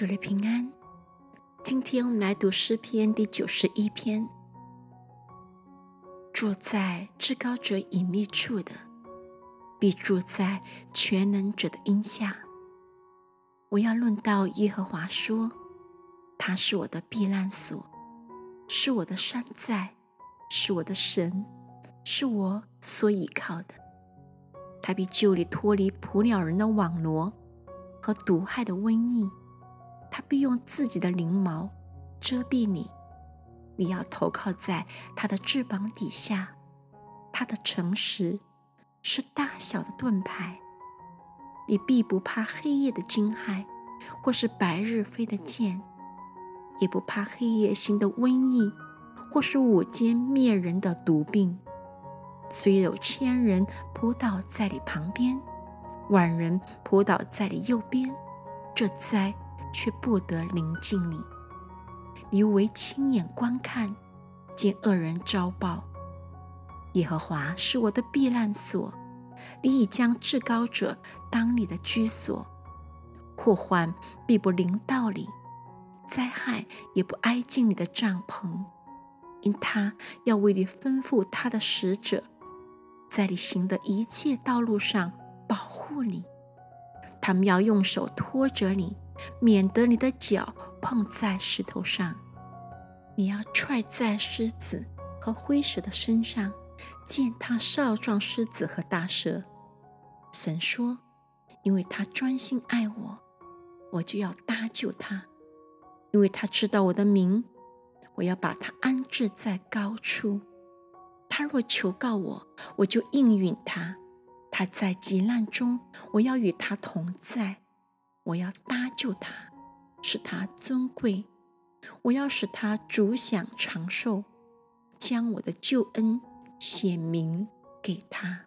主的平安。今天我们来读诗篇第九十一篇。住在至高者隐秘处的，必住在全能者的荫下。我要论到耶和华说，他是我的避难所，是我的山寨，是我的神，是我所倚靠的。他必救你脱离捕鸟人的网罗和毒害的瘟疫。他必用自己的翎毛遮蔽你，你要投靠在他的翅膀底下。他的诚实是大小的盾牌，你必不怕黑夜的惊骇，或是白日飞的箭，也不怕黑夜行的瘟疫，或是午间灭人的毒病。虽有千人扑倒在你旁边，万人扑倒在你右边，这灾却不得临近你。你唯亲眼观看，见恶人遭报。耶和华是我的避难所，你已将至高者当你的居所，祸患必不临到你，灾害也不挨近你的帐篷，因他要为你吩咐他的使者。在你行的一切道路上保护你，他们要用手托着你，免得你的脚碰在石头上。你要踹在狮子和灰蛇的身上，践踏少壮狮子和大蛇。神说：“因为他专心爱我，我就要搭救他；因为他知道我的名，我要把他安置在高处。”他若求告我，我就应允他；他在急难中，我要与他同在；我要搭救他，使他尊贵；我要使他主享长寿，将我的救恩显明给他。